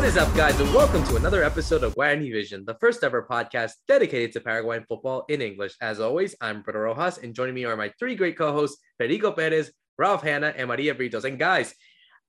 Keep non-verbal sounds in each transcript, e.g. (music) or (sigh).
What is up, guys, and welcome to another episode of Guarani Vision, the first ever podcast dedicated to Paraguayan football in English. As always, I'm Pedro Rojas, and joining me are my three great co-hosts, Federico Perez, Ralph Hanna, and Maria Britos. And guys,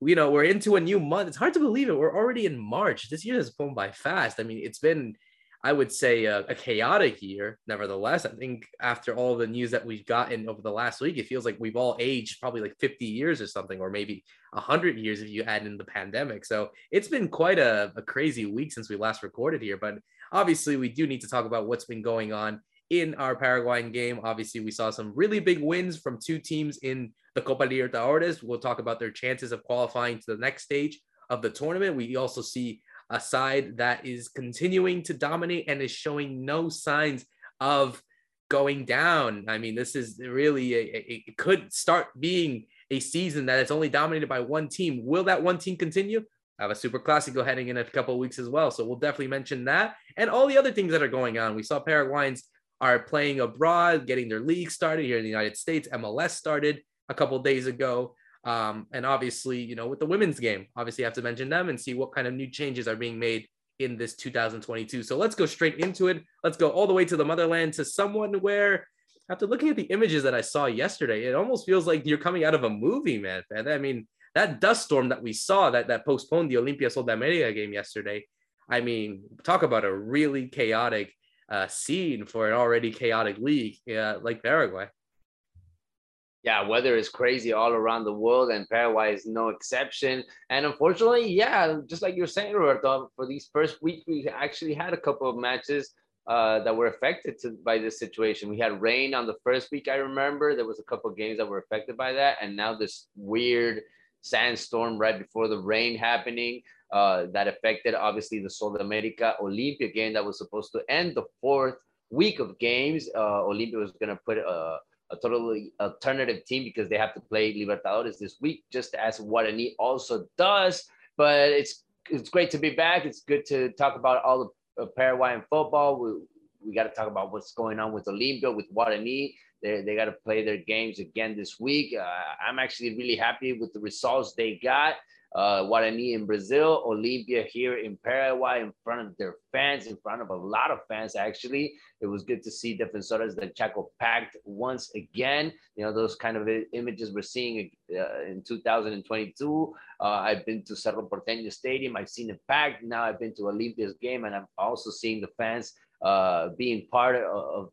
you know, we're into a new month. It's hard to believe it. We're already in March. This year has flown by fast. I mean, it's been I would say a, a, chaotic year. Nevertheless, I think after all the news that we've gotten over the last week, it feels like we've all aged probably like 50 years or something, or maybe 100 years if you add in the pandemic. So it's been quite a, a crazy week since we last recorded here. But obviously, we do need to talk about what's been going on in our Paraguayan game. Obviously, we saw some really big wins from two teams in the Copa Libertadores. We'll talk about their chances of qualifying to the next stage of the tournament. We also see a side that is continuing to dominate and is showing no signs of going down. I mean, this is really a, it could start being a season that is only dominated by one team. Will that one team continue? I have a super classical heading in a couple of weeks as well. So we'll definitely mention that and all the other things that are going on. We saw Paraguayans are playing abroad, getting their league started here in the United States. MLS started a couple days ago. Um, and obviously, you know, with the women's game, obviously, I have to mention them and see what kind of new changes are being made in this 2022. So let's go straight into it. Let's go all the way to the motherland to someone where, after looking at the images that I saw yesterday, it almost feels like you're coming out of a movie, man. I mean, that dust storm that we saw that that postponed the Olimpia Sol de America game yesterday. I mean, talk about a really chaotic uh, scene for an already chaotic league uh, like Paraguay yeah, weather is crazy all around the world, and Paraguay is no exception. And unfortunately, yeah, just like you're saying, Roberto, for these first week, we actually had a couple of matches uh, that were affected to, by this situation. We had rain on the first week, I remember. There was a couple of games that were affected by that, and now this weird sandstorm right before the rain happening uh, that affected obviously the de America Olimpia game that was supposed to end the fourth week of games. Uh, Olimpia was going to put a uh, a totally alternative team because they have to play Libertadores this week, just as Guarani also does. But it's it's great to be back. It's good to talk about all the Paraguayan football. We, we got to talk about what's going on with Olimpia, with Guarani. They, they got to play their games again this week. Uh, I'm actually really happy with the results they got uh, Guarani in Brazil, Olimpia here in Paraguay in front of their fans, in front of a lot of fans, actually. It was good to see Defensores del Chaco packed once again. You know, those kind of images we're seeing uh, in 2022. Uh, I've been to Cerro Porteño Stadium, I've seen it packed. Now I've been to Olimpia's game, and I'm also seeing the fans uh, being part of,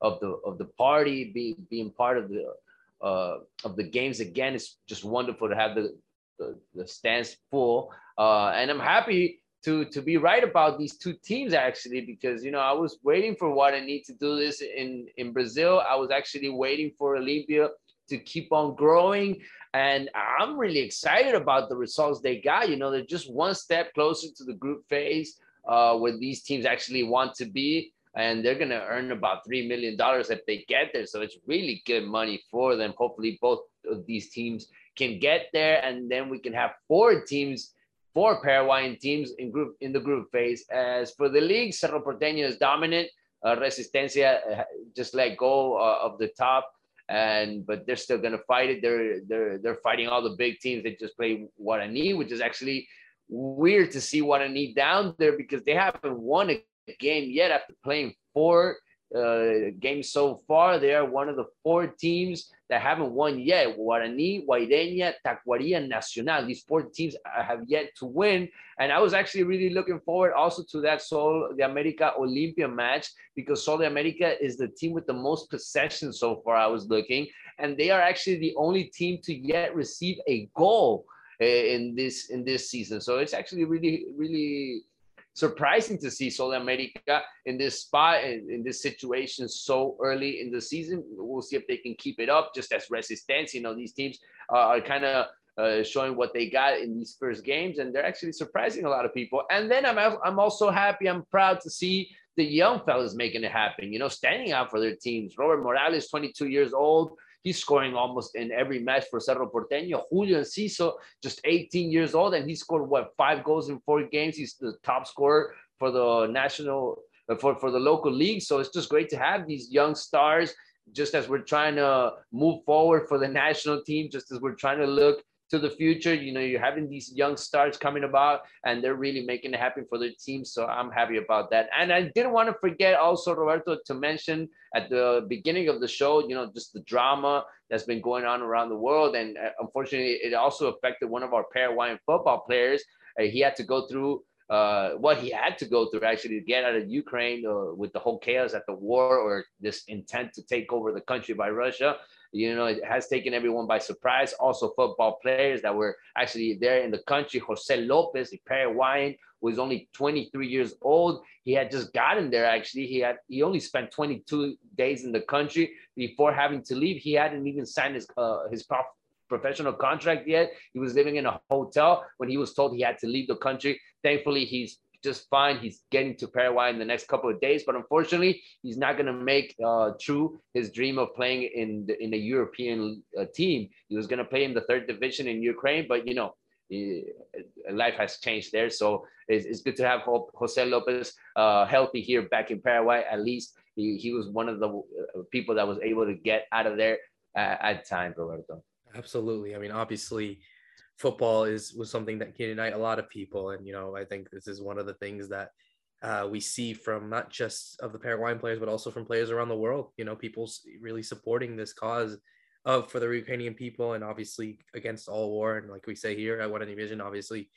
of, the, of the party, be, being part of the uh, of the games again. It's just wonderful to have the the, the stands full. Uh, and I'm happy to to be right about these two teams actually because you know I was waiting for Guarani to do this in in Brazil. I was actually waiting for Olimpia to keep on growing, and I'm really excited about the results they got. You know, they're just one step closer to the group phase uh, where these teams actually want to be. And they're gonna earn about three million dollars if they get there. So it's really good money for them. Hopefully, both of these teams can get there, and then we can have four teams, four Paraguayan teams in group in the group phase. As for the league, Cerro Porteño is dominant. Uh, Resistencia uh, just let go uh, of the top, and but they're still gonna fight it. They're they're they're fighting all the big teams. They just play Guarani, which is actually weird to see Guarani down there because they haven't won a game yet after playing four uh, games so far. They are one of the four teams that haven't won yet. Guarani, Guaireña, Tacuary, Nacional. These four teams have yet to win. And I was actually really looking forward also to that Sol de America Olimpia match because Sol de America is the team with the most possession so far. I was looking, and they are actually the only team to yet receive a goal eh, in this in this season. So it's actually really really surprising to see Sol America in this spot in, in, this situation so early in the season. We'll see if they can keep it up. Just as Resistencia, you know, these teams uh, are kind of uh, showing what they got in these first games, and they're actually surprising a lot of people. And then I'm I'm also happy. I'm proud to see the young fellas making it happen. You know, standing out for their teams. Robert Morales, 22 years old. He's scoring almost in every match for Cerro Porteño. Julio Enciso, just 18 years old, and he scored what five goals in four games. He's the top scorer for the national uh, for, for the local league. So it's just great to have these young stars just as we're trying to move forward for the (laughs) national team, just as we're trying to look to the future. You know, you're having these young stars coming about and they're really making it happen for their team. So I'm happy about that. And I didn't want to forget also, Roberto, to mention at the beginning of the show, you know, just the drama that's been going on around the world. And uh, unfortunately, it also affected one of our Paraguayan football players. Uh, he had to go through uh, what he had to go through actually to get out of Ukraine uh, with the whole chaos at the war or this intent to take over the country by Russia. You know, it has taken everyone by surprise. Also, football players that were actually there in the country. Jose Lopez, a Paraguayan, was only 23 years old. He had just gotten there. Actually, he had he only spent 22 days in the country before having to leave. He hadn't even signed his uh, his prof- professional contract yet. He was living in a hotel when he was told he had to leave the country. Thankfully, he's just fine. He's getting to Paraguay in the next couple of days, but unfortunately, he's not going to make uh, true his dream of playing in the, in a European uh, team. He was going to play in the third division in Ukraine, but you know, he, life has changed there. So it's, it's good to have Jose Lopez uh, healthy here back in Paraguay. At least he, he was one of the uh, people that was able to get out of there at, at time, Roberto. Absolutely. I mean, obviously, football is was something that can unite a lot of people, and you know, I think this is one of the things that uh, we see from not just of the Paraguayan players, but also from players around the world. You know, people really supporting this cause of for the Ukrainian people, and obviously against all war. And like we say here at One Vision, obviously,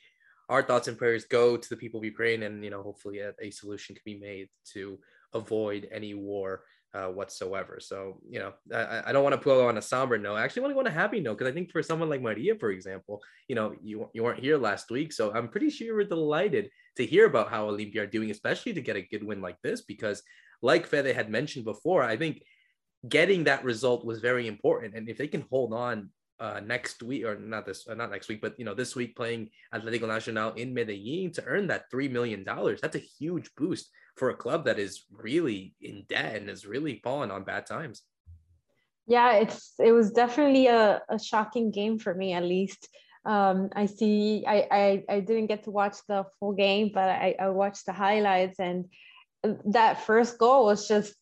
our thoughts and prayers go to the people of Ukraine, and you know, hopefully, a, a solution can be made to avoid any war uh, whatsoever. So, you know, I, I don't want to put on a somber note. I actually want to go on a happy note because I think for someone like Maria, for example, you know, you, you weren't here last week. So I'm pretty sure you were delighted to hear about how Olimpia are doing, especially to get a good win like this, because like Fede had mentioned before, I think getting that result was very important. And if they can hold on uh, next week or not this uh, not next week but you know this week playing Atletico Nacional in Medellin to earn that 3 million dollars. That's a huge boost for a club that is really in debt and is really fallen on bad times. Yeah it's it was definitely a, a shocking game for me at least. Um, I see I, I I didn't get to watch the full game but I, I watched the highlights and that first goal was just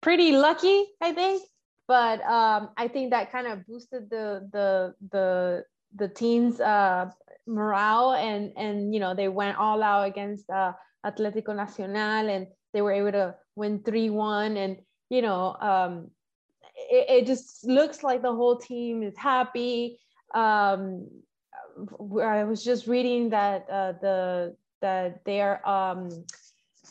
pretty lucky I think but um, I think that kind of boosted the the the the team's uh, morale and and you know they went all out against uh, Atletico Nacional and they were able to win three one and you know um, it, it, just looks like the whole team is happy. Um, I was just reading that uh, the that they are um,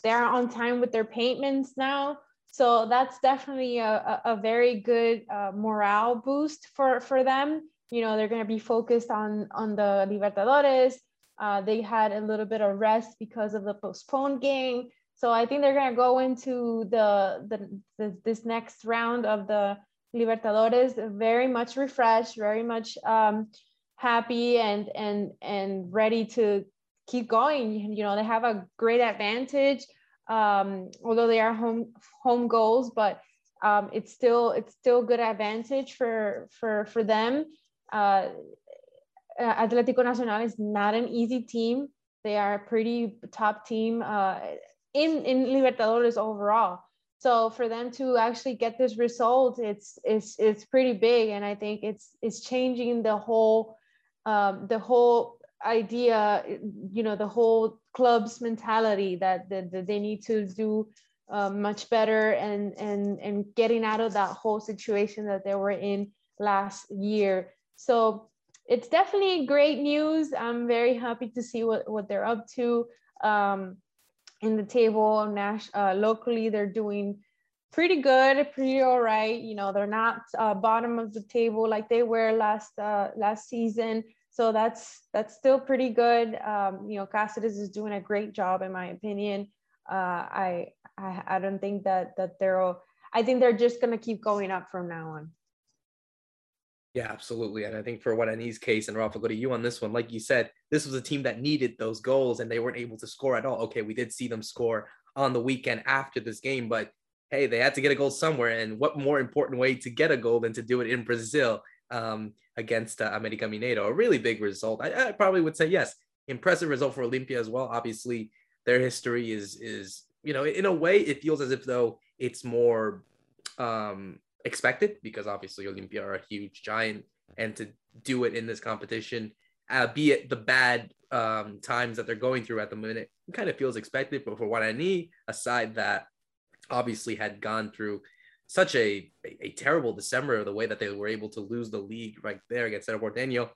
they are on time with their payments now so that's definitely a, a, very good uh, morale boost for, for them. You know, they're going to be focused on, on the Libertadores. Uh, they had a little bit of rest because of the postponed game. So I think they're going to go into the, the, the, this next round of the Libertadores very much refreshed, very much um, happy and, and, and ready to keep going. You know, they have a great advantage um, although they are home home goals, but um, it's still it's still good advantage for for for them. Uh, Atletico Nacional is not an easy team. They are a pretty top team uh, in in Libertadores overall. So for them to actually get this result, it's it's it's pretty big, and I think it's it's changing the whole um, the whole idea. You know, the whole club's mentality that, that, that they need to do uh, much better and, and, and getting out of that whole situation that they were in last year. So it's definitely great news. I'm very happy to see what, what they're up to um, in the table. Nash, uh, locally, they're doing pretty good, pretty all right. You know, they're not uh, bottom of the table like they were last uh, last season, so that's that's still pretty good. Um, you know, Cáceres is doing a great job in my opinion. Uh, I, I I don't think that that they're. All, I think they're just gonna keep going up from now on. Yeah, absolutely. And I think for what Guarani's case, and Rafa, go to you on this one. Like you said, this was a team that needed those goals and they weren't able to score at all. Okay, we did see them score on the weekend after this game, but hey, they had to get a goal somewhere. And what more important way to get a goal than to do it in Brazil? um, against uh, America Mineiro. A really big result. I, I, probably would say yes, impressive result for Olimpia as well. Obviously, their history is is you know in a way it feels as if though it's more um, expected because obviously Olimpia are a huge giant and to do it in this competition, uh, be it the bad um, times that they're going through at the minute, kind of feels expected. But for Guarani, aside that obviously had gone through such a, a, terrible December, the way that they were able to lose the league right there against Cerro Porteño.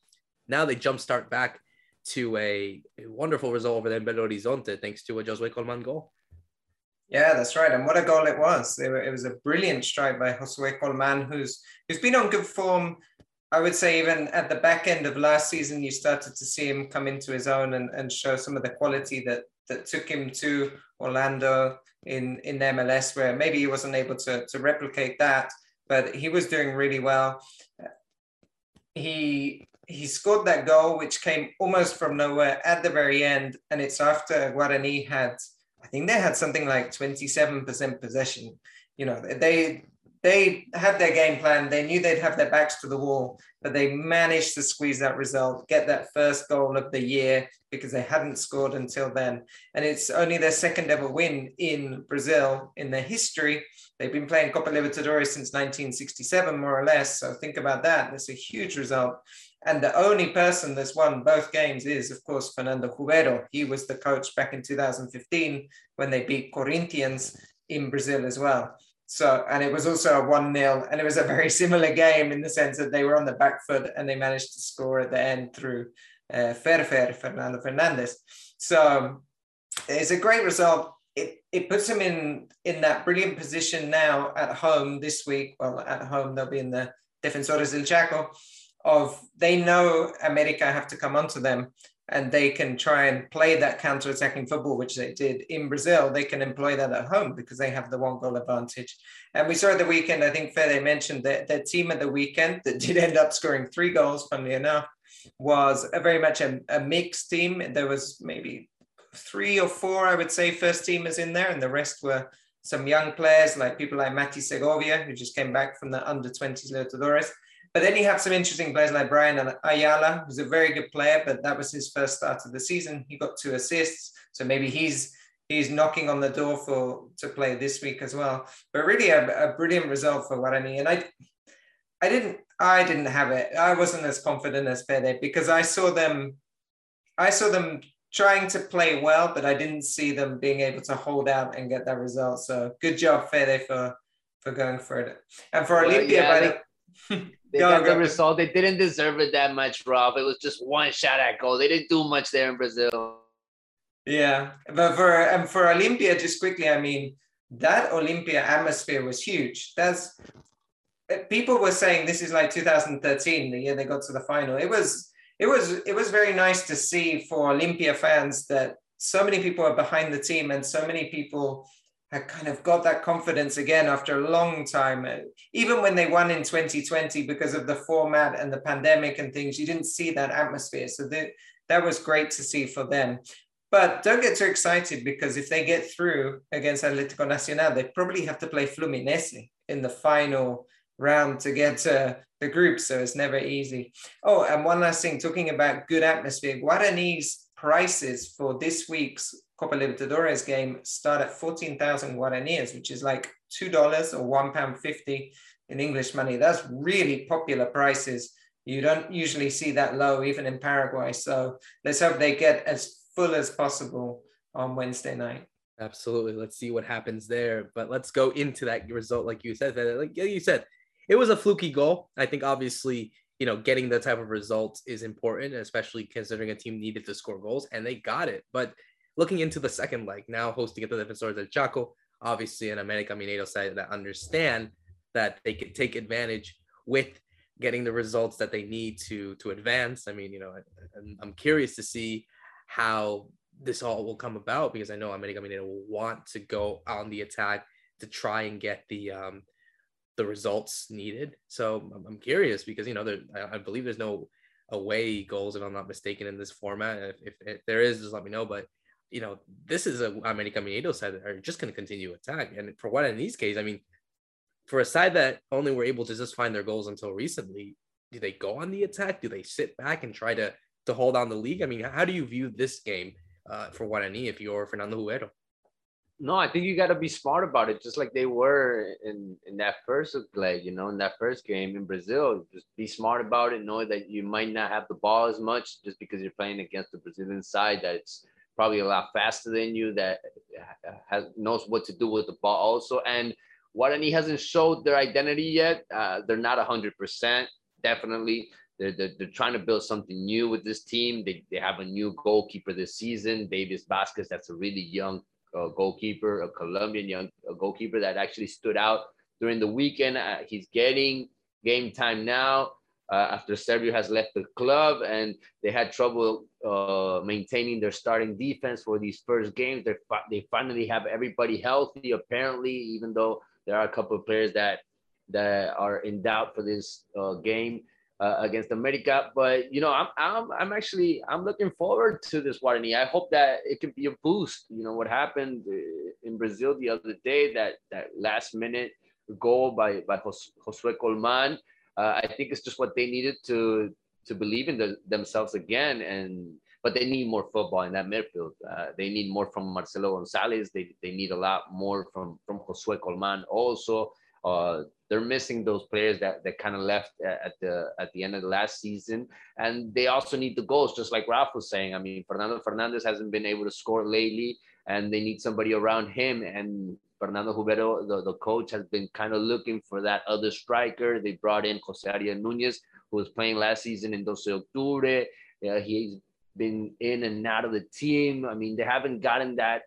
Now they jumpstart back to a, a, wonderful result over there in Belo Horizonte, thanks to a Josue Colman goal. Yeah, that's right. And what a goal it was. It, was a brilliant strike by Josue Colman, who's who's been on good form. I would say even at the back end of last season, you started to see him come into his own and, and show some of the quality that that took him to Orlando in in MLS, where maybe he wasn't able to to replicate that, but he was doing really well. He he scored that goal, which came almost from nowhere at the very end, and it's after Guarani had I think they had something like 27% possession. You know, they they had their game plan. They knew they'd have their backs to the wall, but they managed to squeeze that result, get that first goal of the year because they hadn't scored until then. And it's only their second ever win in Brazil in their history. They've been playing Copa Libertadores since 1967, more or less. So think about that. That's a huge result. And the only person that's won both games is, of course, Fernando Jubero. He was the coach back in 2015 when they beat Corinthians in Brazil as well. So, and it was also a 1 0, and it was a very (laughs) similar game in the sense that they were on the back foot and they managed to score at the end through uh, Ferfer, Fernando Fernandez. So, it's a great result. It, it puts them in, in that brilliant position now at home this week. Well, at home, they'll be in the Defensores del Chaco of they know America have to come onto them and they can try and play that counter-attacking football, which they did in Brazil. They can employ that at home because they have the one goal advantage. And we saw the weekend, I think Fede mentioned that their team at the weekend that (laughs) did end up scoring three goals, funnily enough, was a very much a, a mixed team. There was maybe three or four, I would say, first teamers in there, and the rest were some young players like people like Mati Segovia, who just came back from the under 20s Libertadores. But then you have some interesting players like Brian and Ayala, who's a very good player, but that was his first start of the season. He got two assists, so maybe he's he's knocking on the door for to play this week as well. But really, a, a brilliant result for Guarani, and I I didn't I didn't have it. I wasn't as confident as Fede because I saw them I saw them trying to play well, but I didn't see them being able to hold out and get that result. So good job, Fede, for for going for it. And for well, yeah, by the (laughs) They go, got the result. They didn't deserve it that much, Rob. It was just one shot at goal. They didn't do much there in Brazil. Yeah, but for and for Olimpia, just quickly, I mean, that Olimpia atmosphere was huge. That's eh, people were saying this is like 2013, the year they got to the final. It was it was it was very nice to see for Olimpia fans that so many people are behind the team and so many people had kind of got that confidence again after a long time. Uh, even when they won in 2020, because of the format and the pandemic and things, you didn't see that atmosphere. So that, that was great to see for them. But don't get too excited because if they get through against Atlético Nacional, they probably have to play Fluminense in the final round to get to the group. So it's never easy. Oh, and one last thing, talking about good atmosphere, Guarani's prices for this week's Copa Libertadores game start at 14,000 guaraníes, which is like $2 or one pound 50 in English money. That's really popular prices. You don't usually see that low, even in Paraguay. So let's hope they get as full as possible on Wednesday night. Absolutely. Let's see what happens there. But let's go into that result, like you said. Like you said, it was a fluky goal. I think obviously, you know, getting the type of results is important, especially considering a team needed to score goals, and they got it. But looking into the second leg, now hosting at the Defensores del Chaco, obviously an America Mineiro side that understand that they could take advantage with getting the results that they need to to advance. I mean, you know, I'm curious to see how this all will come about because I know America Mineiro will want to go on the attack to try and get the um the results needed. So I'm, curious because you know there I believe there's no away goals if I'm not mistaken in this format. If, if, if there is, just let me know. But you know, this is a America Mineiro side that are just going to continue attack. And for what in these case, I mean, for a side that only were able to just find their goals until recently, do they go on the attack? Do they sit back and try to to hold on the league? I mean, how do you view this game uh, for Guarani if you're Fernando Jubero? No, I think you got to be smart about it, just like they were in in that first leg. You know, in that first game in Brazil, just be smart about it. Know that you might not have the ball as much just because you're playing against the Brazilian side that it's probably a lot faster than you that has knows what to do with the ball also. And Guarani hasn't showed their identity yet. Uh, they're not hundred percent, definitely. They're, they're, they're, trying to build something new with this team. They, they have a new goalkeeper this season, Devis Vasquez. That's a really young uh, goalkeeper, a Colombian young a goalkeeper that actually stood out during the weekend. Uh, he's getting game time now uh, after Sergio has left the club and they had trouble uh, maintaining their starting defense for these first games. They they finally have everybody healthy. Apparently, even though there are a couple of players that that are in doubt for this uh, game uh, against America. But you know, I'm I'm I'm actually I'm looking forward to this Guarani. I hope that it can be a boost. You know what happened uh, in Brazil the other day that that last minute goal by by Josue Colman. Uh, I think it's just what they needed to to believe in the, themselves again and but they need more football in that midfield. Uh, they need more from Marcelo Gonzalez. They, they need a lot more from from Josue Colman also. Uh, they're missing those players that, that kind of left at the at the end of the last season, and they also need the goals, just like Ralph was saying. I mean, Fernando Fernandez hasn't been able to score lately, and they need somebody around him. And Fernando Jubero, the, the coach, has been kind of looking for that other striker. They brought in Jose Ariel Nunez, who was playing last season in 12 Octubre. Uh, he's been in and out of the team. I mean, they haven't gotten that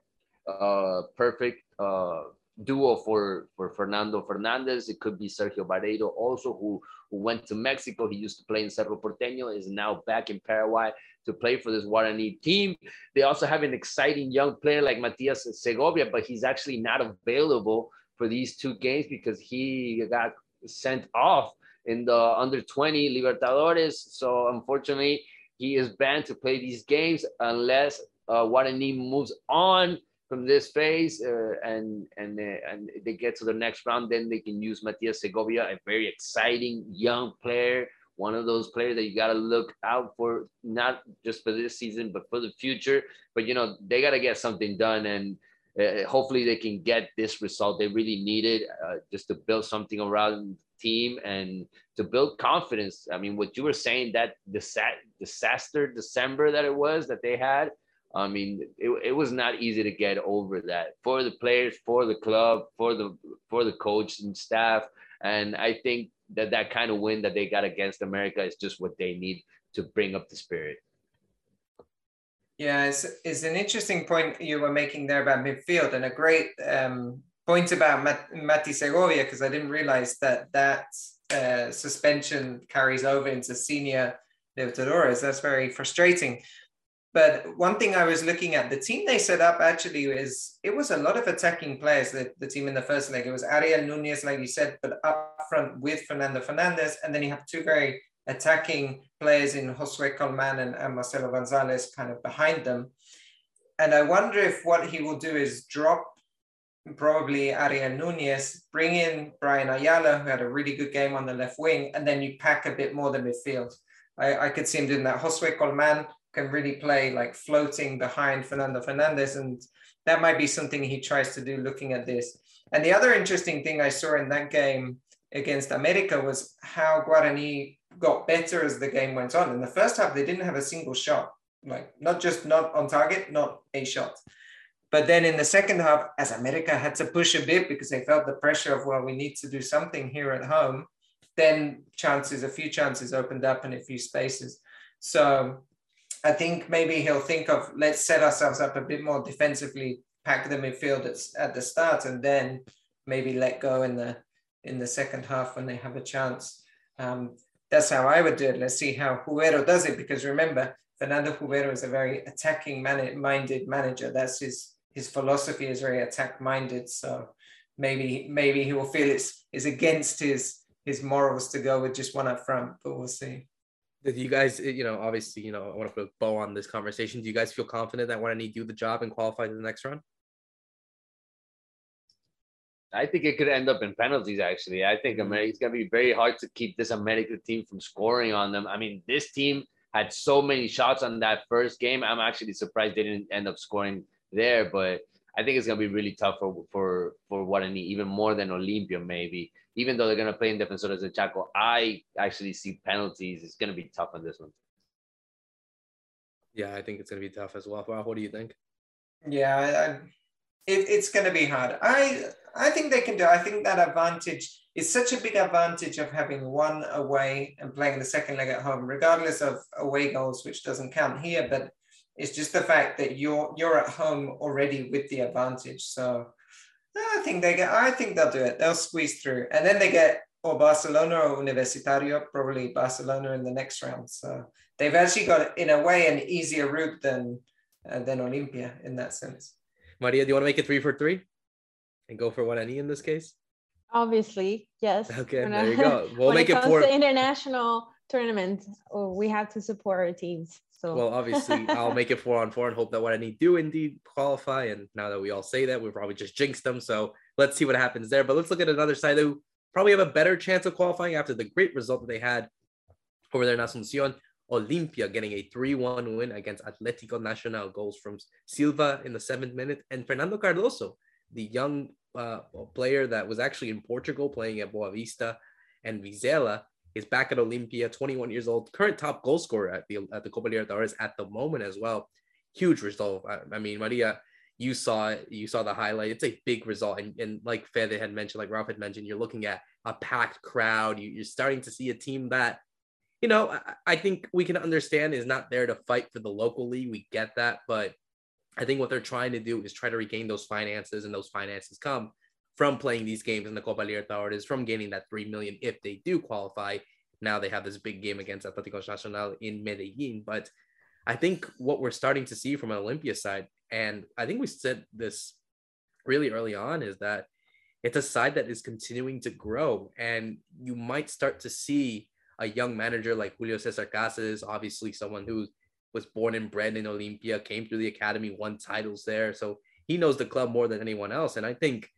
uh, perfect uh, duo for for Fernando Fernandez. It could be Sergio Barreiro also, who who went to Mexico. He used to play in Cerro Porteño, is now back in Paraguay to play for this Guarani team. They also have an exciting young player like Matias Segovia, but he's actually not available for these two games because he got sent off in the under 20 Libertadores. So unfortunately, he is banned to play these games unless uh, Guarani moves on from this phase uh, and and uh, and they get to the next round, then they can use Matias Segovia, a very exciting young player, one of those players that you got to look out for, not just for this season, but for the future. But you know they got to get something done, and uh, hopefully they can get this result. They really need it uh, just to build something around the team and to build confidence. I mean, what you were saying that disaster December that it was that they had I mean, it, it was not easy to get over that for the players, for the club, for the for the coach and staff. And I think that that kind of win that they got against America is just what they need to bring up the spirit. Yeah, it's, it's an interesting point you were making there about midfield and a great um, point about Mat- Mati Segovia because I didn't realize that that uh, suspension carries over into senior Libertadores. That's very frustrating. But one thing I was looking at, the team they set up actually is it was a lot of attacking players. The, the team in the first leg, it was Ariel Nunez, like you said, but up front with Fernando Fernandez, and then you have two very attacking players in Josue Colman and, and Marcelo Gonzalez kind of behind them. And I wonder if what he will do is drop probably Ariel Nunez, bring in Brian Ayala, who had a really good game on the left wing, and then you pack a bit more the midfield. I, I could see him doing that. Josue Colman can really play like floating behind Fernando Fernandez. And that might be something he tries to do looking at this. And the other interesting thing I saw in that game against America was how Guarani got better as the game went on. In the first half, they didn't have a single shot, like not just not on target, not a shot. But then in the second half, as America had to push a bit because they felt the pressure of, well, we need to do something here at home, then chances, a few chances opened up in a few spaces. So I think maybe he'll think of let's set ourselves up a bit more defensively, pack the midfield at, at the start, and then maybe let go in the in the second half when they have a chance. Um, that's how I would do it. Let's see how Jubero does it because remember, Fernando Jubero is a very attacking man- minded manager. That's his his philosophy is very attack minded. So maybe maybe he will feel it's is against his his morals to go with just one up front, but we'll see. Do you guys, you know, obviously, you know, I want to put a bow on this conversation. Do you guys feel confident that Guarani do the job and qualify to the next round? I think it could end up in penalties. Actually, I think mm-hmm. America, it's gonna be very hard to keep this American team from scoring on them. I mean, this team had so many shots on that first game. I'm actually surprised they didn't end up scoring there, but I think it's gonna be really tough for for for Guarani, even more than Olimpia maybe. Even though they're gonna play in Defensores del Chaco, I actually see penalties. It's gonna be tough on this one. Yeah, I think it's gonna be tough as well. Well, what do you think? Yeah, I, it, it's going to be hard. I I think they can do. I think that advantage is such a big advantage of having one away and playing the second leg at home, regardless of away goals, which doesn't count here. But it's just the fact that you're you're at home already with the advantage. So I think they get. I think they'll do it. They'll squeeze through, and then they get or Barcelona or Universitario, probably Barcelona in the next round. So they've actually got, in a way, an easier route than uh, than Olimpia in that sense. Maria, do you want to make it three for three and go for Guarani in this case? Obviously, yes. Okay, there you go. (laughs) We'll when make it it comes four. to international tournaments, oh, we have to support our teams. So Well, obviously, I'll make it four on four and hope that Guarani do indeed qualify. And now that we all say that, we probably just jinxed them. So let's see what happens there. But let's look at another side who probably have a better chance of qualifying after the great result that they had over there in Asuncion. Olimpia getting a 3-1 win against Atletico Nacional. Goals from Silva in the seventh minute and Fernando Cardoso, the young uh, player that was actually in Portugal playing at Boavista and Vizela is back at Olimpia, 21 years old, current top goal scorer at the at the Copa Libertadores at the moment as well. Huge result. I, I mean, Maria, you saw it, you saw the highlight. It's a big result, and, and like Fede had mentioned, like Ralph had mentioned, you're looking at a packed crowd. You, you're starting to see a team that you know, I, I think we can understand is not there to fight for the local league. We get that, but I think what they're trying to do is try to regain those finances, and those finances come from playing these games in the Copa Libertadores, from gaining that three million if they do qualify. Now they have this big game against Atlético Nacional in Medellin, but I think what we're starting to see from an Olimpia side, and I think we said this really early on, is that it's a side that is continuing to grow, and you might start to see a young manager like Julio Cesar Cáceres, obviously someone who was born and bred in Olimpia, came through the academy, won titles there. So he knows the club more than anyone else. And I think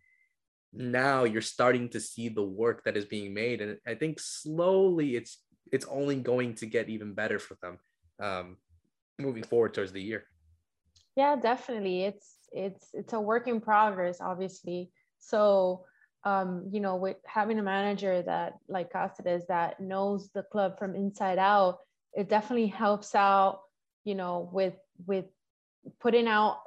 now you're starting to see the work that is being made. And I think slowly it's it's only going to get even better for them um, moving forward towards the year. Yeah, definitely. It's it's it's a work in progress, obviously. So um, you know, with having a manager that like Cáceres that knows the club from inside out, it definitely helps out, you know, with with putting out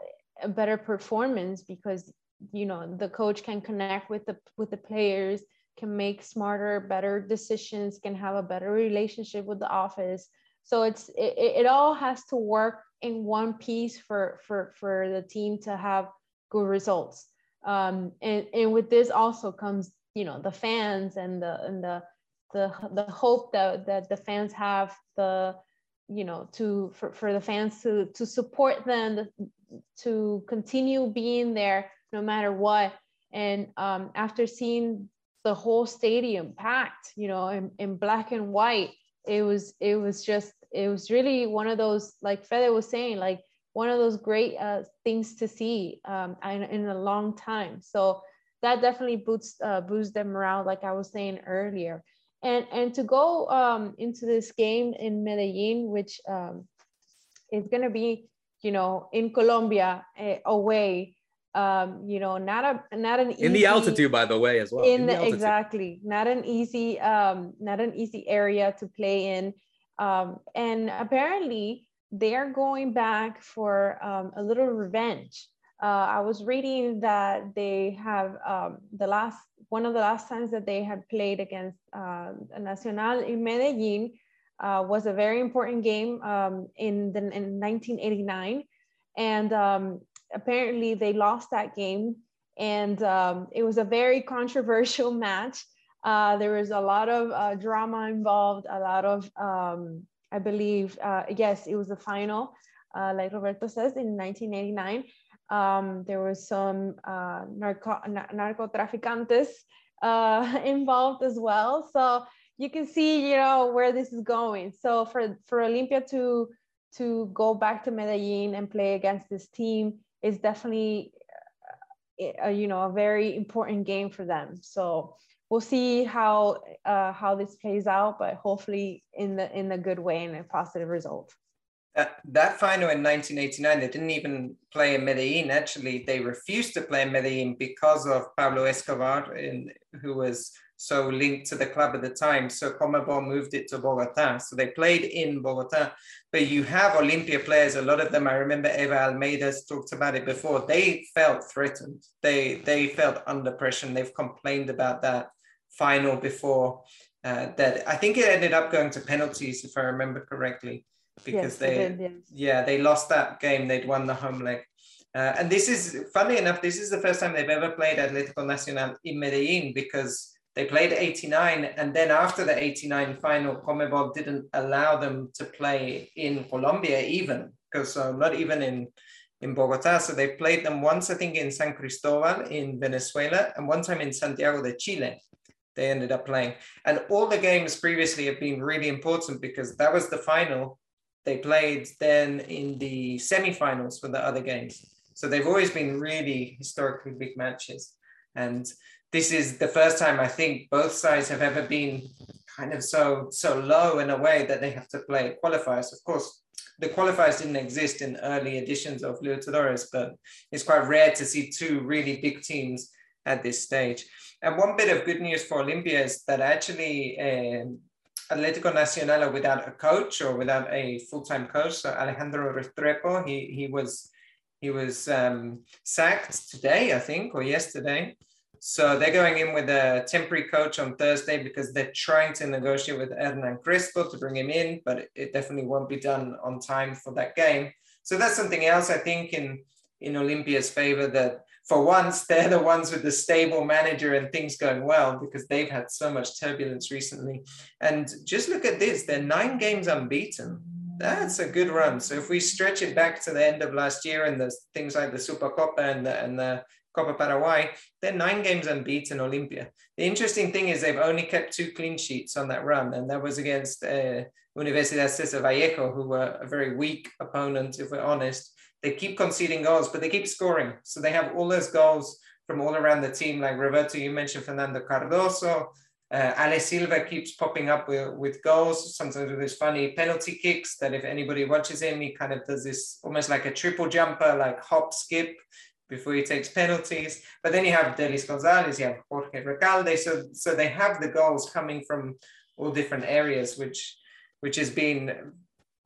a better performance because you know the coach can connect with the with the players, can make smarter, better decisions, can have a better relationship with the office. So it's it, it all has to work in one piece for for for the team to have good results um, and and with this also comes you know the fans and the and the the the hope that that the fans have the you know to for, for the fans to to support them to continue being there no matter what and um, after seeing the whole stadium packed you know in, in black and white it was it was just it was really one of those like Fede was saying like one of those great uh, things to see um, in, in, a long time. So that definitely boosts uh, boosts them around, like I was saying earlier. And and to go um, into this game in Medellin, which um, is going to be, you know, in Colombia uh, away. Um, you know, not a not an easy, in the altitude, by the way, as well. In, in the, exactly, not an easy um, not an easy area to play in. Um, and apparently, they're going back for um, a little revenge. Uh, I was reading that they have um, the last one of the last times that they had played against uh, Nacional in Medellin uh, was a very important game um, in, the, in 1989, and um, apparently they lost that game, and um, it was a very (laughs) controversial match. Uh, there was a lot of uh, drama involved, a lot of um, I believe, uh, yes, it was the final, uh, like Roberto says, in 1989. Um, there was some uh, narco narcotraficantes uh, (laughs) involved as well. So you can see, you know, where this is going. So for, for Olimpia to, to go back to Medellin and play against this team is definitely, uh, you know, a very important game for them. So we'll see how uh, how this plays out, but hopefully in the in a good way and a positive result. That final in 1989, they didn't even play in Medellin. Actually, they refused to play in Medellin because of Pablo Escobar, in, who was so linked to the club at the time. So Conmebol moved it to Bogota. So they played in Bogota. But you have Olimpia players, a lot of them, I remember Ever Almeida's talked about it before, they felt threatened. They, they felt under pressure and they've complained about that final before. Uh, that I think it ended up going to penalties, if I remember correctly, because yes, they, did, yes. yeah, they lost that game. They'd won the home leg. Uh, and this is, funny enough, this is the first time they've ever played Atlético Nacional in Medellin because they played 89, and then after the 89 final, Conmebol didn't allow them to play in Colombia even, because uh, not even in, in Bogota. So they played them once, I think, in San Cristobal in Venezuela, and one time in Santiago de Chile. They ended up playing. And all the games previously have been really important because that was the final. They played then in the semifinals for the other games. So they've always been really historically big matches. And this is the first time I think both sides have ever been kind of so so low in a way that they have to play qualifiers. Of course, the qualifiers didn't exist in early editions of Libertadores, but it's quite rare to see two really big teams at this stage. And one bit of good news for Olimpia is that actually um, Atlético Nacional without a coach or without a full-time coach, so Alejandro Restrepo, he, he was he was um, sacked today, I think, or yesterday. So they're going in with a temporary coach on Thursday because they're trying to negotiate with Hernan Crespo to bring him in, but it definitely won't be done on time for that game. So that's something else I think in in Olimpia's favor that for once (laughs) they're the ones with the stable manager and things going well because they've had so much turbulence recently. And just look at this, they're nine games unbeaten. That's a good run. So if we stretch it back to the end of last year and the things like the Supercopa and the, and the Copa Paraguay, they're nine games unbeaten Olimpia. The interesting thing is they've only kept two clean sheets on that run, and that was against uh, Universidad Cesar Vallejo, who were a very weak opponent, if we're honest. They keep conceding goals, but they keep scoring. So they have all those goals from all around the team. Like Roberto, you mentioned Fernando Cardoso. Uh, Ale Silva keeps popping up with, with goals, sometimes with these funny penalty kicks that if anybody watches him, he kind of does this almost like a triple jumper, like hop, skip before he takes penalties. But then you have Derlis Gonzalez, you have Jorge Recalde. So, so they have the goals coming from all different areas, which, which has been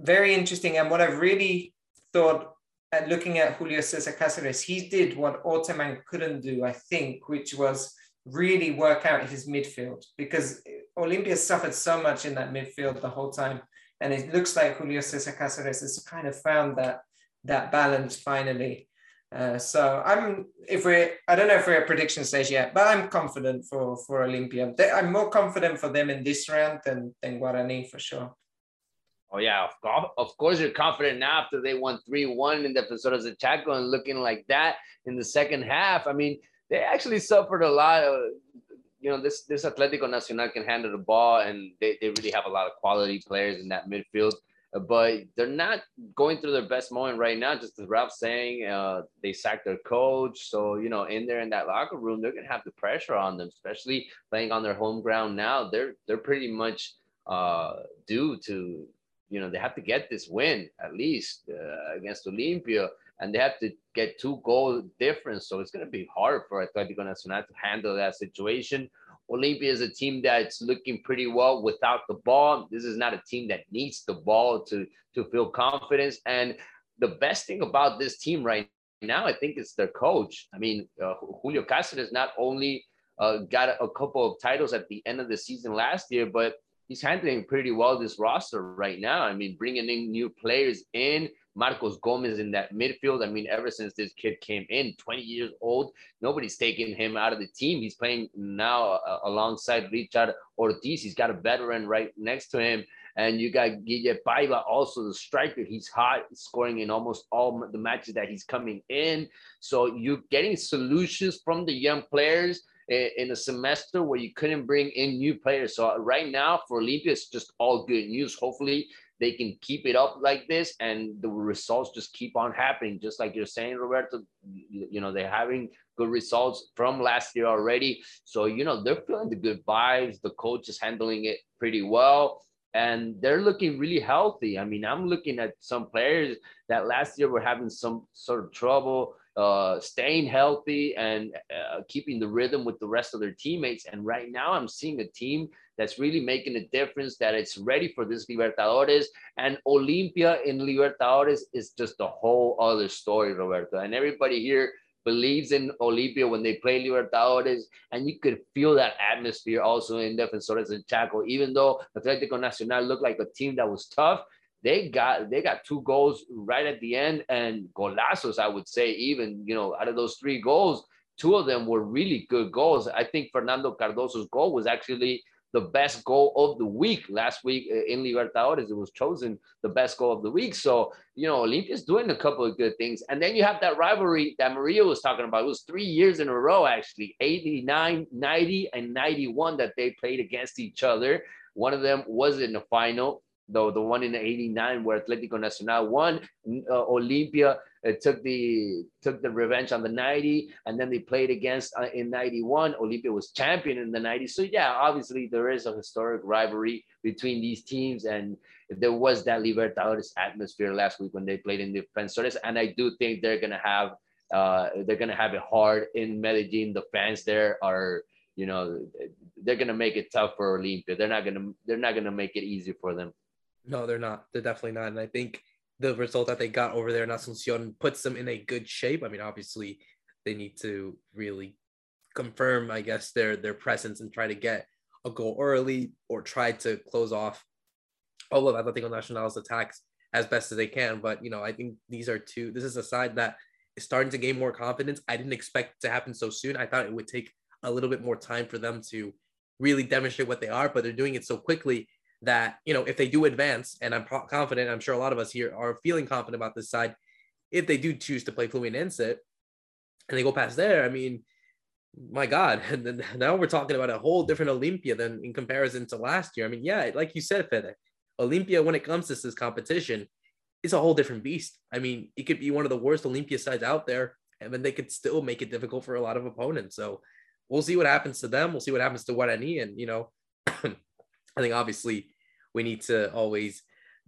very interesting. And what I've really thought at looking at Julio Cesar Cáceres, he did what Orteman couldn't do, I think, which was really work out his midfield because Olimpia suffered so much in that midfield the whole time. And it looks like Julio Cesar Cáceres has kind of found that that balance finally. Uh, so I'm if we're I don't know if we're at prediction stage yet, but I'm confident for for Olimpia. I'm more confident for them in this round than than Guarani for sure. Oh yeah, of, of course you're confident now after they won three one in the de Chaco and looking like that in the second half. I mean, they actually suffered a lot of. You know, this this Atlético Nacional can handle the ball, and they, they really have a lot of quality players in that midfield but they're not going through their best moment right now. Just as Ralph saying, uh, they sacked their coach. So, you know, in there in that locker room, they're going to have the pressure on them, especially playing on their home ground now. They're, they're pretty much uh, due to, you know, they have to get this win at least uh, against Olimpia and they have to get two goal difference. So it's going to be hard for Atletico Nacional to handle that situation. Olimpia is a team that's looking pretty well without the ball. This is not a team that needs the ball to, to feel confidence. And the best thing about this team right now, I think, is their coach. I mean, uh, Julio Cáceres not only uh, got a couple of titles at the end of the season last year, but he's handling pretty well this roster right now. I mean, bringing in new players in, Marcos Gomez in that midfield. I mean, ever since this kid came in, 20 years old, nobody's taking him out of the team. He's playing now uh, alongside Richard Ortiz. He's got a veteran right next to him. And you got Guille Paiva, also the striker. He's hot, scoring in almost all the matches that he's coming in. So you're getting solutions from the young players in a semester where you couldn't bring in new players. So right now for Olimpia, it's just all good news. Hopefully they can keep it up like this and the results just keep on happening just like you're saying roberto you know they're having good results from last year already so you know they're feeling the good vibes the coach is handling it pretty well and they're looking really healthy. I mean, I'm looking at some players that last year were having some sort of trouble uh, staying healthy and uh, keeping the rhythm with the rest of their teammates. And right now, I'm seeing a team that's really making a difference, that it's ready for this Libertadores. And Olimpia in Libertadores is just a whole other story, Roberto. And everybody here believes in Olimpia when they play Libertadores, and you could feel that atmosphere also in Defensores del Chaco. Even though Atlético Nacional looked like a team that was tough, they got they got two goals right at the end and golazos. I would say even you know out of those three goals, two of them were really good goals. I think Fernando Cardozo's goal was actually the best goal of the week last week uh, in Libertadores. It was chosen the best goal of the week. So, you know, Olimpia's doing a couple of good things. And then you have that rivalry that Maria was talking about. It was three years in a row, actually 89, 90, and 91 that they played against each other. One of them was in the final though the one in the 89 where Atletico Nacional won, uh, Olimpia uh, took the took the revenge on the 90, and then they played against uh, in 91. Olimpia was champion in the 90s. So yeah, obviously there is a historic rivalry between these teams, and there was that Libertadores atmosphere last week when they played in the Defensores, and I do think they're gonna have uh, they're gonna have it hard in Medellin. The fans there are you know they're gonna make it tough for Olimpia. They're not gonna they're not gonna make it easy for them. No, they're not. They're definitely not. And I think the result that they got over there in Asuncion puts them in a good shape. I mean, obviously, they need to really confirm, I guess, their their presence and try to get a goal early or try to close off all of Atletico Nacional's attacks as best as they can. But you know, I think these are two. This is a side that is starting to gain more confidence. I didn't expect to happen so soon. I thought it would take a little bit more time for them to really demonstrate what they are, but they're doing it so quickly that you know if they do advance, and I'm confident, I'm sure a lot of us here are feeling confident about this side. If they do choose to play Fluminense and they go past there, I mean, my God, (laughs) And then, now we're talking about a whole different Olimpia than in comparison to last year. I mean, yeah, like you said, Fede, Olimpia when it comes to this competition is a whole different beast. I mean, it could be one of the worst Olimpia sides out there, and then they could still make it difficult for a lot of opponents. So we'll see what happens to them. We'll see what happens to Guarani, and you know, (clears throat) I think obviously we need to always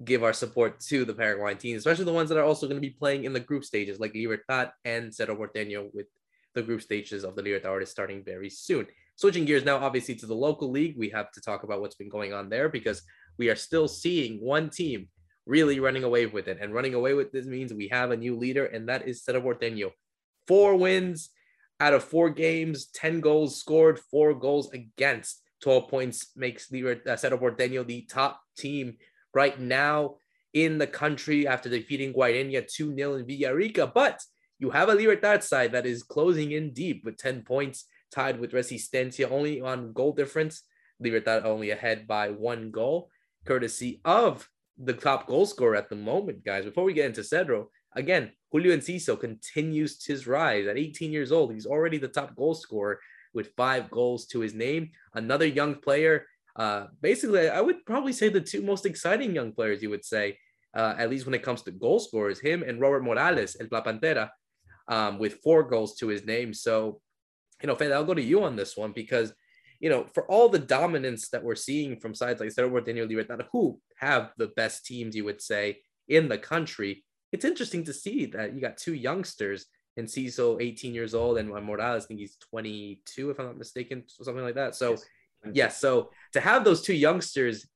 give our support to the Paraguayan teams, especially the ones that are also going to be playing in the group stages, like Libertad and Cerro Porteño, with the group stages of the Libertadores starting very soon. Switching gears now, obviously, to the local league, we have to talk about what's been going on there because we are still seeing one team really running away with it. And running away with this means we have a new leader, and that is Cerro Porteño. Four wins out of four games, 10 goals scored, four goals against. 12 points makes the uh, Cerro Porteño the top team right now in the country after defeating Guaireña 2-0 in Villarrica. But you have a Libertad side that is closing in deep with 10 points, tied with Resistencia only on goal difference. Libertad only ahead by one goal, courtesy of the top goal scorer at the moment, guys. Before we get into Cerro, again, Julio Enciso continues his rise at 18 years old. He's already the top goal scorer with five goals to his name. Another young player. Uh, basically, I would probably say the two most exciting young players you would say, uh, at least when it comes to goal scorers, him and Robert Morales, El La Pantera, um, with four goals to his name. So, you know, Fede, I'll go to you on this one because, you know, for all the dominance that we're seeing from sides like Cerro Porteño Libertad, who have the best teams, you would say, in the country, it's interesting to see that you got two youngsters Enciso 18 years old, and Morales, I think he's 22, if I'm not mistaken, something like that. So, yes. yeah, so to have those two youngsters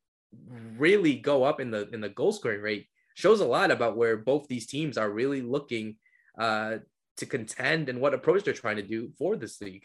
really go up in the in the goal scoring rate shows a lot about where both these teams are really looking uh, to contend and what approach they're trying to do for this league.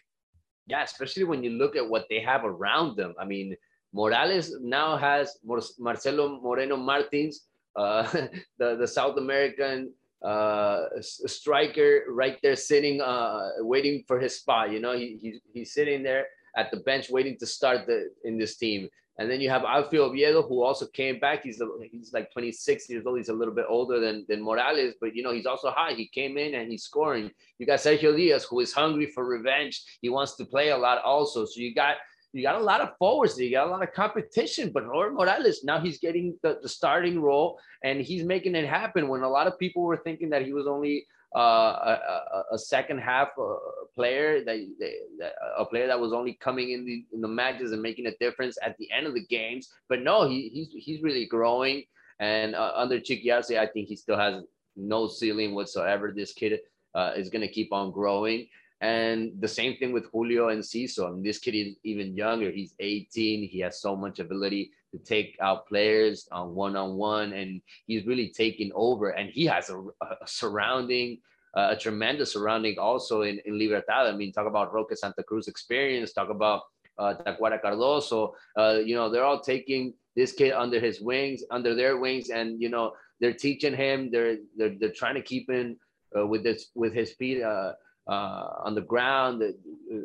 Yeah, especially when you look at what they have around them. I mean, Morales now has Marcelo Moreno Martins, uh, (laughs) the the South American uh, striker right there sitting, uh, waiting for his spot. You know, he, he's, he's sitting there at the bench waiting to start the in this team. And then you have Alfio Oviedo, who also came back. He's he's like 26 years old. He's a little bit older than, than Morales, but you know he's also high. He came in and he's scoring. You got Sergio Diaz, who is hungry for revenge. He wants to play a lot also. So you got you got a lot of forwards. You got a lot of competition. But Robert Morales, now he's getting the, the starting role and he's making it happen when a lot of people were thinking that he was only uh, a, a, second half uh, player that, that, a player that was only coming in the in the matches and making a difference at the end of the games. But no, he, he's he's really growing. And uh, under Chiqui I think he still has no ceiling whatsoever. This kid uh, is going to keep on growing. And the same thing with Julio Enciso. I mean, this kid is even younger. He's 18. He has so much ability to take out players on one on one, and he's really taking over. And he has a, a surrounding, uh, a tremendous surrounding also in, in Libertad. I mean, talk about Roque Santa Cruz experience, talk about uh, Tacuara Cardozo. Uh, you know, they're all taking this kid under his wings, under their wings, and you know, they're teaching him. They're they're, they're trying to keep him uh, with this with his feet uh, uh, on the ground.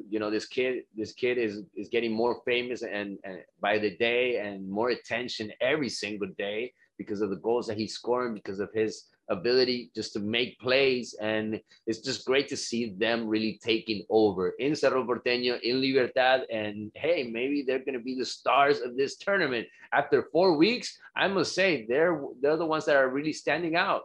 You know, this kid, this kid is is getting more famous and, and by the day and more attention every single day because of the goals that he's scoring, because of his ability just to make plays. And it's just great to see them really taking over in Cerro Porteño, in Libertad. And hey, maybe they're going to be the stars of this tournament. After four weeks, I must say they're, they're the ones that are really standing out.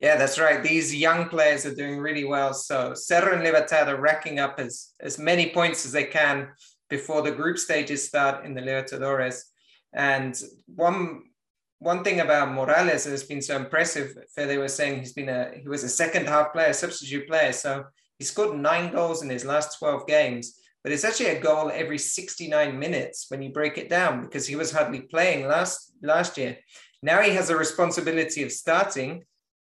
Yeah, that's right. These young players are doing really well. So Cerro and Libertad are racking up as, as many points as they can before the group stages start in the Libertadores. And one one thing about Morales has been so impressive. Fede was saying he's been a he was a second half player, substitute player. So he scored nine goals in his last 12 games. But it's actually a goal every 69 minutes when you break it down because he was hardly playing last last year. Now he has a responsibility of starting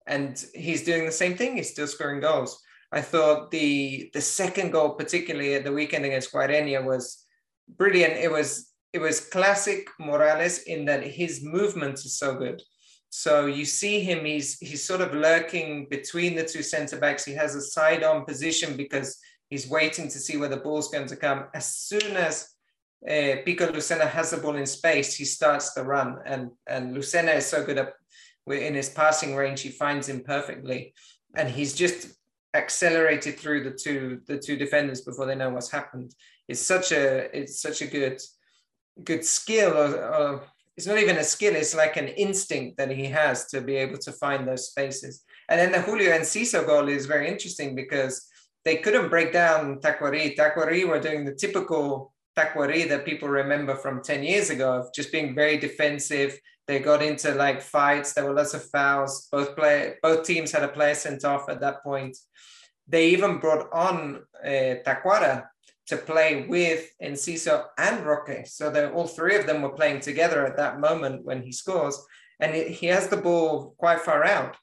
and he's doing the same thing. He's still scoring goals. I thought the the second goal, particularly at the weekend against Guaireña, was brilliant. It was it was classic Morales in that his movement is so good. So you see him; he's he's sort of lurking between the two centre backs. He has a side on position because he's waiting to see where the ball's going to come. As soon as uh, Pico Lucena has the ball in space, he starts the run, and and Lucena is so good at in his passing range, he finds him perfectly, and he's just accelerated through the two the two defenders before they know what's happened. It's such a it's such a good good skill, or, or it's not even a skill. It's like an instinct that he has to be able to find those spaces. And then the Julio and Enciso goal is very interesting because they couldn't break down Tacuary. Tacuary were doing the typical Tacuary that people remember from 10 years ago of just being very defensive, they got into like fights. There were lots of fouls. Both play, both teams had a player sent off at that point. They even brought on uh, Tacuara to play with Enciso and Roque. So that all three of them were playing together at that moment when he scores. And it, he has the ball quite far out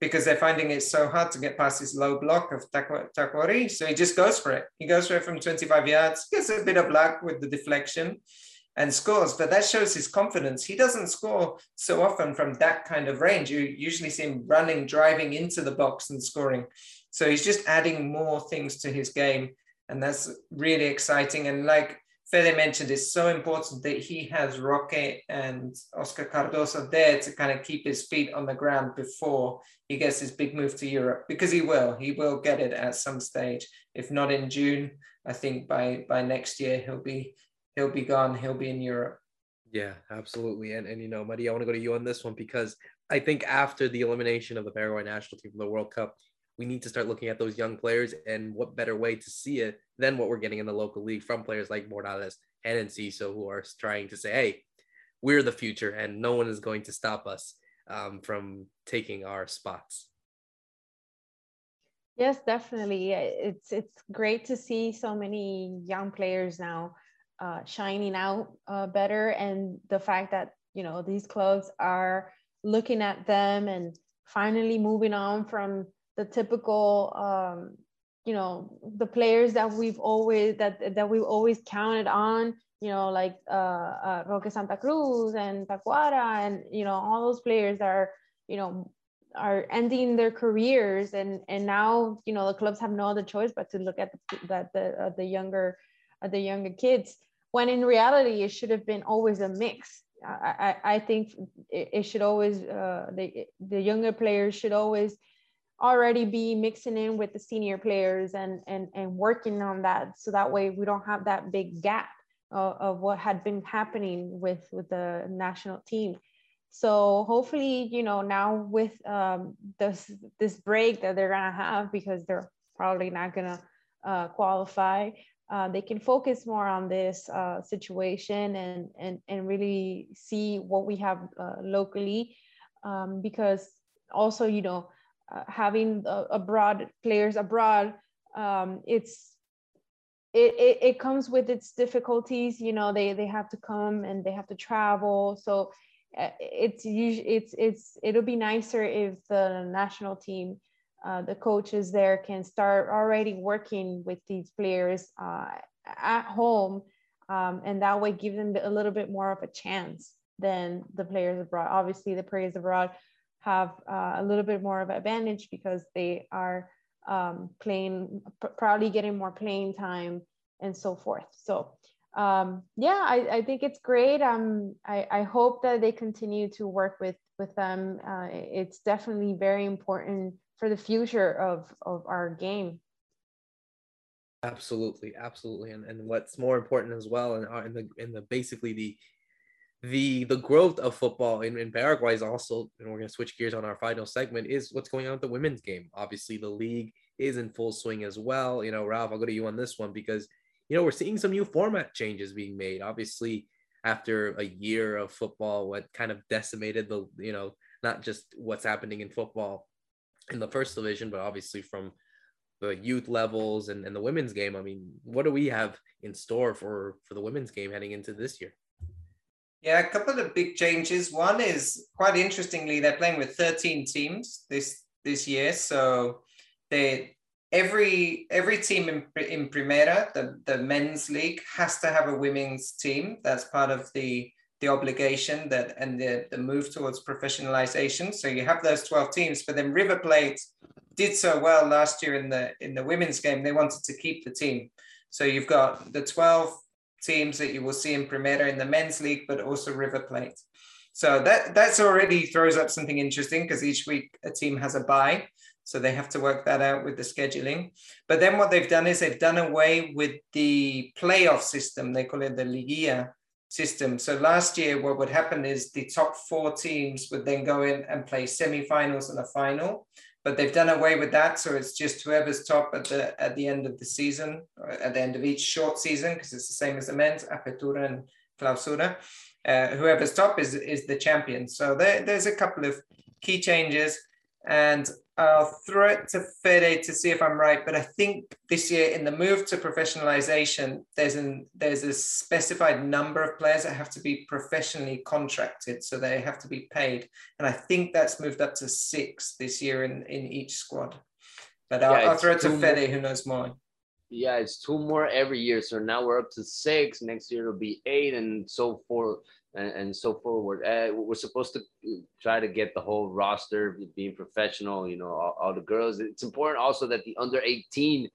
because they're finding it so hard to get past this low block of Tacuary. So he just goes for it. He goes for it from 25 yards, gets a bit of luck with the deflection and scores, but that shows his confidence. He doesn't score so often from that kind of range. You usually see him running, driving into the box and scoring. So he's just adding more things to his game. And that's really exciting. And like Fede mentioned, it's so important that he has Roque and Oscar Cardozo there to kind of keep his feet on the ground before he gets his big move to Europe, because he will. He will get it at some stage. If not in June, I think by by next year he'll be he'll be gone. He'll be in Europe. Yeah, absolutely. And and you know, Maria, I want to go to you on this one because I think after the elimination of the Paraguay national team from the World Cup, we need to start looking at those young players and what better way to see it than what we're getting in the local league from players like Morales and Enciso who are trying to say, hey, we're the future and no one is going to stop us um, from taking our spots. Yes, definitely. It's it's great to see so many young players now uh, shining out uh, better. And the fact that you know these clubs are looking at them and finally moving on from the typical um, you know the players that we've always that that we've always counted on you know like uh, uh, Roque Santa Cruz and Tacuara and you know all those players are you know are ending their careers. And and now you know the clubs have no other choice but to look at that the the younger the younger kids when in reality it should have been always a mix. I i, I think it, it, should always uh, the the younger players should always already be mixing in with the senior players and and and working on that. So that way we don't have that big gap of, of what had been happening with with the national team. So hopefully, you know, now with um, this this break that they're gonna have because they're probably not gonna uh, qualify, uh, they can focus more on this uh, situation and, and and really see what we have uh, locally, um, because also you know uh, having abroad players abroad, um, it's it, it, it comes with its difficulties you know they they have to come and they have to travel. So uh, it's it's it's it'll be nicer if the national team uh, the coaches there can start already working with these players uh, at home um, and that way give them a little bit more of a chance than the players abroad obviously the players abroad have uh, a little bit more of an advantage because they are um, playing probably getting more playing time and so forth so um, yeah, I, I think it's great. Um, I, I hope that they continue to work with with them. Uh, it's definitely very important for the future of of our game. Absolutely, absolutely, and and what's more important as well, and in, uh, in the in the basically the the the growth of football in, in Paraguay is also, and we're going to switch gears on our final segment, is what's going on with the women's game. Obviously, the league is in full swing as well. You know, Ralph, I'll go to you on this one because you know, we're seeing some new format changes being made. Obviously, after a year of football, what kind of decimated the, you know, not just what's happening in football in the first division, but obviously from the youth levels and, and the women's game. I mean, what do we have in store for for the women's game heading into this year? Yeah, a couple of big changes. One is quite interestingly, they're playing with 13 teams this this year. So they every every team in, in Primera, the, the men's league, has to have a women's team. That's part of the the obligation that and the, the move towards professionalization. So you have those 12 teams, but then River Plate did so well last year in the in the women's game, they wanted to keep the team. So you've got the 12 teams that you will see in Primera in the men's league, but also River Plate. So that that's already throws up something interesting because each week a team has a bye. So they have to work that out with the scheduling. But then what they've done is they've done away with the playoff system. They call it the Liguilla system. So last year, what would happen is the top four teams would then go in and play semifinals and a final. But they've done away with that. So it's just whoever's top at the at the end of the season, at the end of each short season, because it's the same as the men's, Apertura and Clausura. Uh, whoever's top is, is the champion. So there, there's a couple of key changes. And I'll throw it to Fede to see if I'm right, but I think this year in the move to professionalization, there's an there's a specified number of players that have to be professionally contracted, so they have to be paid, and I think that's moved up to six this year in in each squad. But I'll, yeah, I'll throw it to Fede, who knows more. Yeah, it's two more every year, so now we're up to six. Next year it'll be eight, and so forth and, and so forward. Uh, we're supposed to try to get the whole roster being professional, you know, all, all the girls. It's important also that the under 18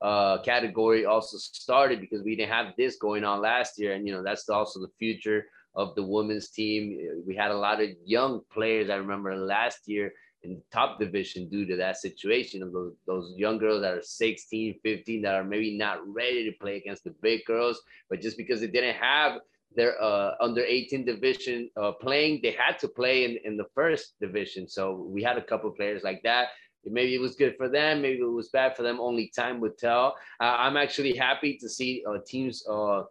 uh, category also started because we didn't have this going on last year. And, you know, that's also the future of the women's team. We had a lot of young players. I remember last year in top division due to that situation of those, those young girls that are 16, 15 that are maybe not ready to play against the big girls, but just because they didn't have their uh, under 18 division uh, playing. They had to play in, in the first division. So we had a couple players like that. Maybe it was good for them. Maybe it was bad for them. Only time would tell. Uh, I'm actually happy to see uh, teams uh,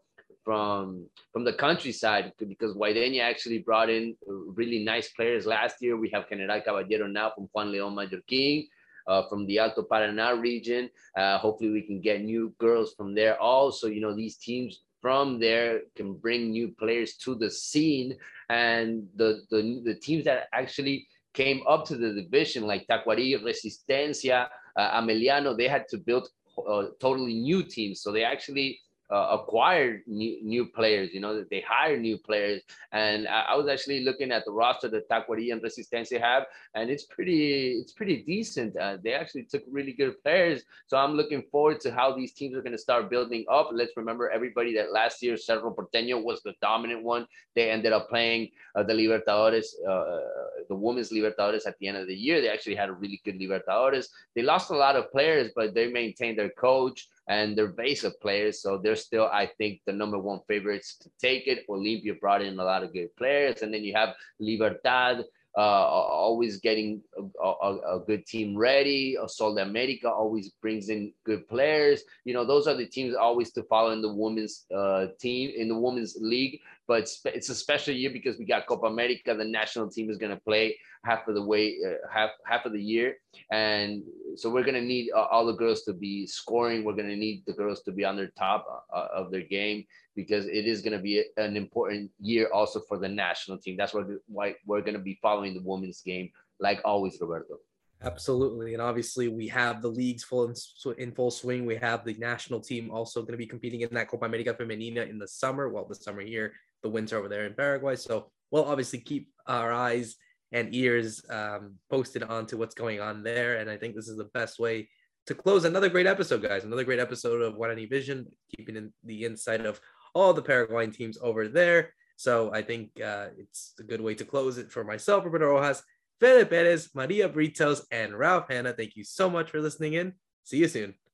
from from the countryside because Guaireña actually brought in really nice players last year. We have General Caballero now from Juan León Mallorquín. Uh, from the Alto Paraná region. Uh, hopefully, we can get new girls from there. Also, you know, these teams from there can bring new players to the scene and the, the, the teams that actually came up to the division like Tacuary, Resistencia, uh, Ameliano, they had to build uh, totally new teams. So they actually uh, acquired new, new players, you know, they hire new players. And I, I, was actually looking at the roster that Tacuary and Resistencia have, and it's pretty, it's pretty decent. Uh, they actually took really good players. So I'm looking forward to how these teams are going to start building up. Let's remember everybody that last year Cerro Porteño was the dominant one. They ended up playing uh, the Libertadores, uh, the women's Libertadores at the end of the year. They actually had a really good Libertadores. They lost a lot of players, but they maintained their coach and their base of players. So they're still, I think, the number one favorites to take it. Olimpia brought in a lot of good players, and then you have Libertad. Uh, always getting a, a, a, good team ready. Sol de America always brings in good players. You know, those are the teams always to follow in the women's uh, team in the women's league but it's a special year because we got Copa America. The national team is going to play half of the way, uh, half half of the year, and so we're going to need uh, all the girls to be scoring. We're going to need the girls to be on their top uh, of their game because it is going to be an important year also for the national team. That's why we're going to be following the women's game like always, Roberto. Absolutely, and obviously we have the leagues full in, in full swing. We have the national team also going to be competing in that Copa America Femenina in the summer. Well, the summer here the winter over there in Paraguay. So we'll obviously keep our eyes and ears um, posted onto what's going on there. And I think this is the best way to close another great episode, guys. Another great episode of Guarani Vision, keeping in the insight of all the Paraguayan teams over there. So I think uh, it's a good way to close it for myself, Roberto Rojas, Fede Perez, Maria Britos, and Ralph Hanna. Thank you so much for listening in. See you soon.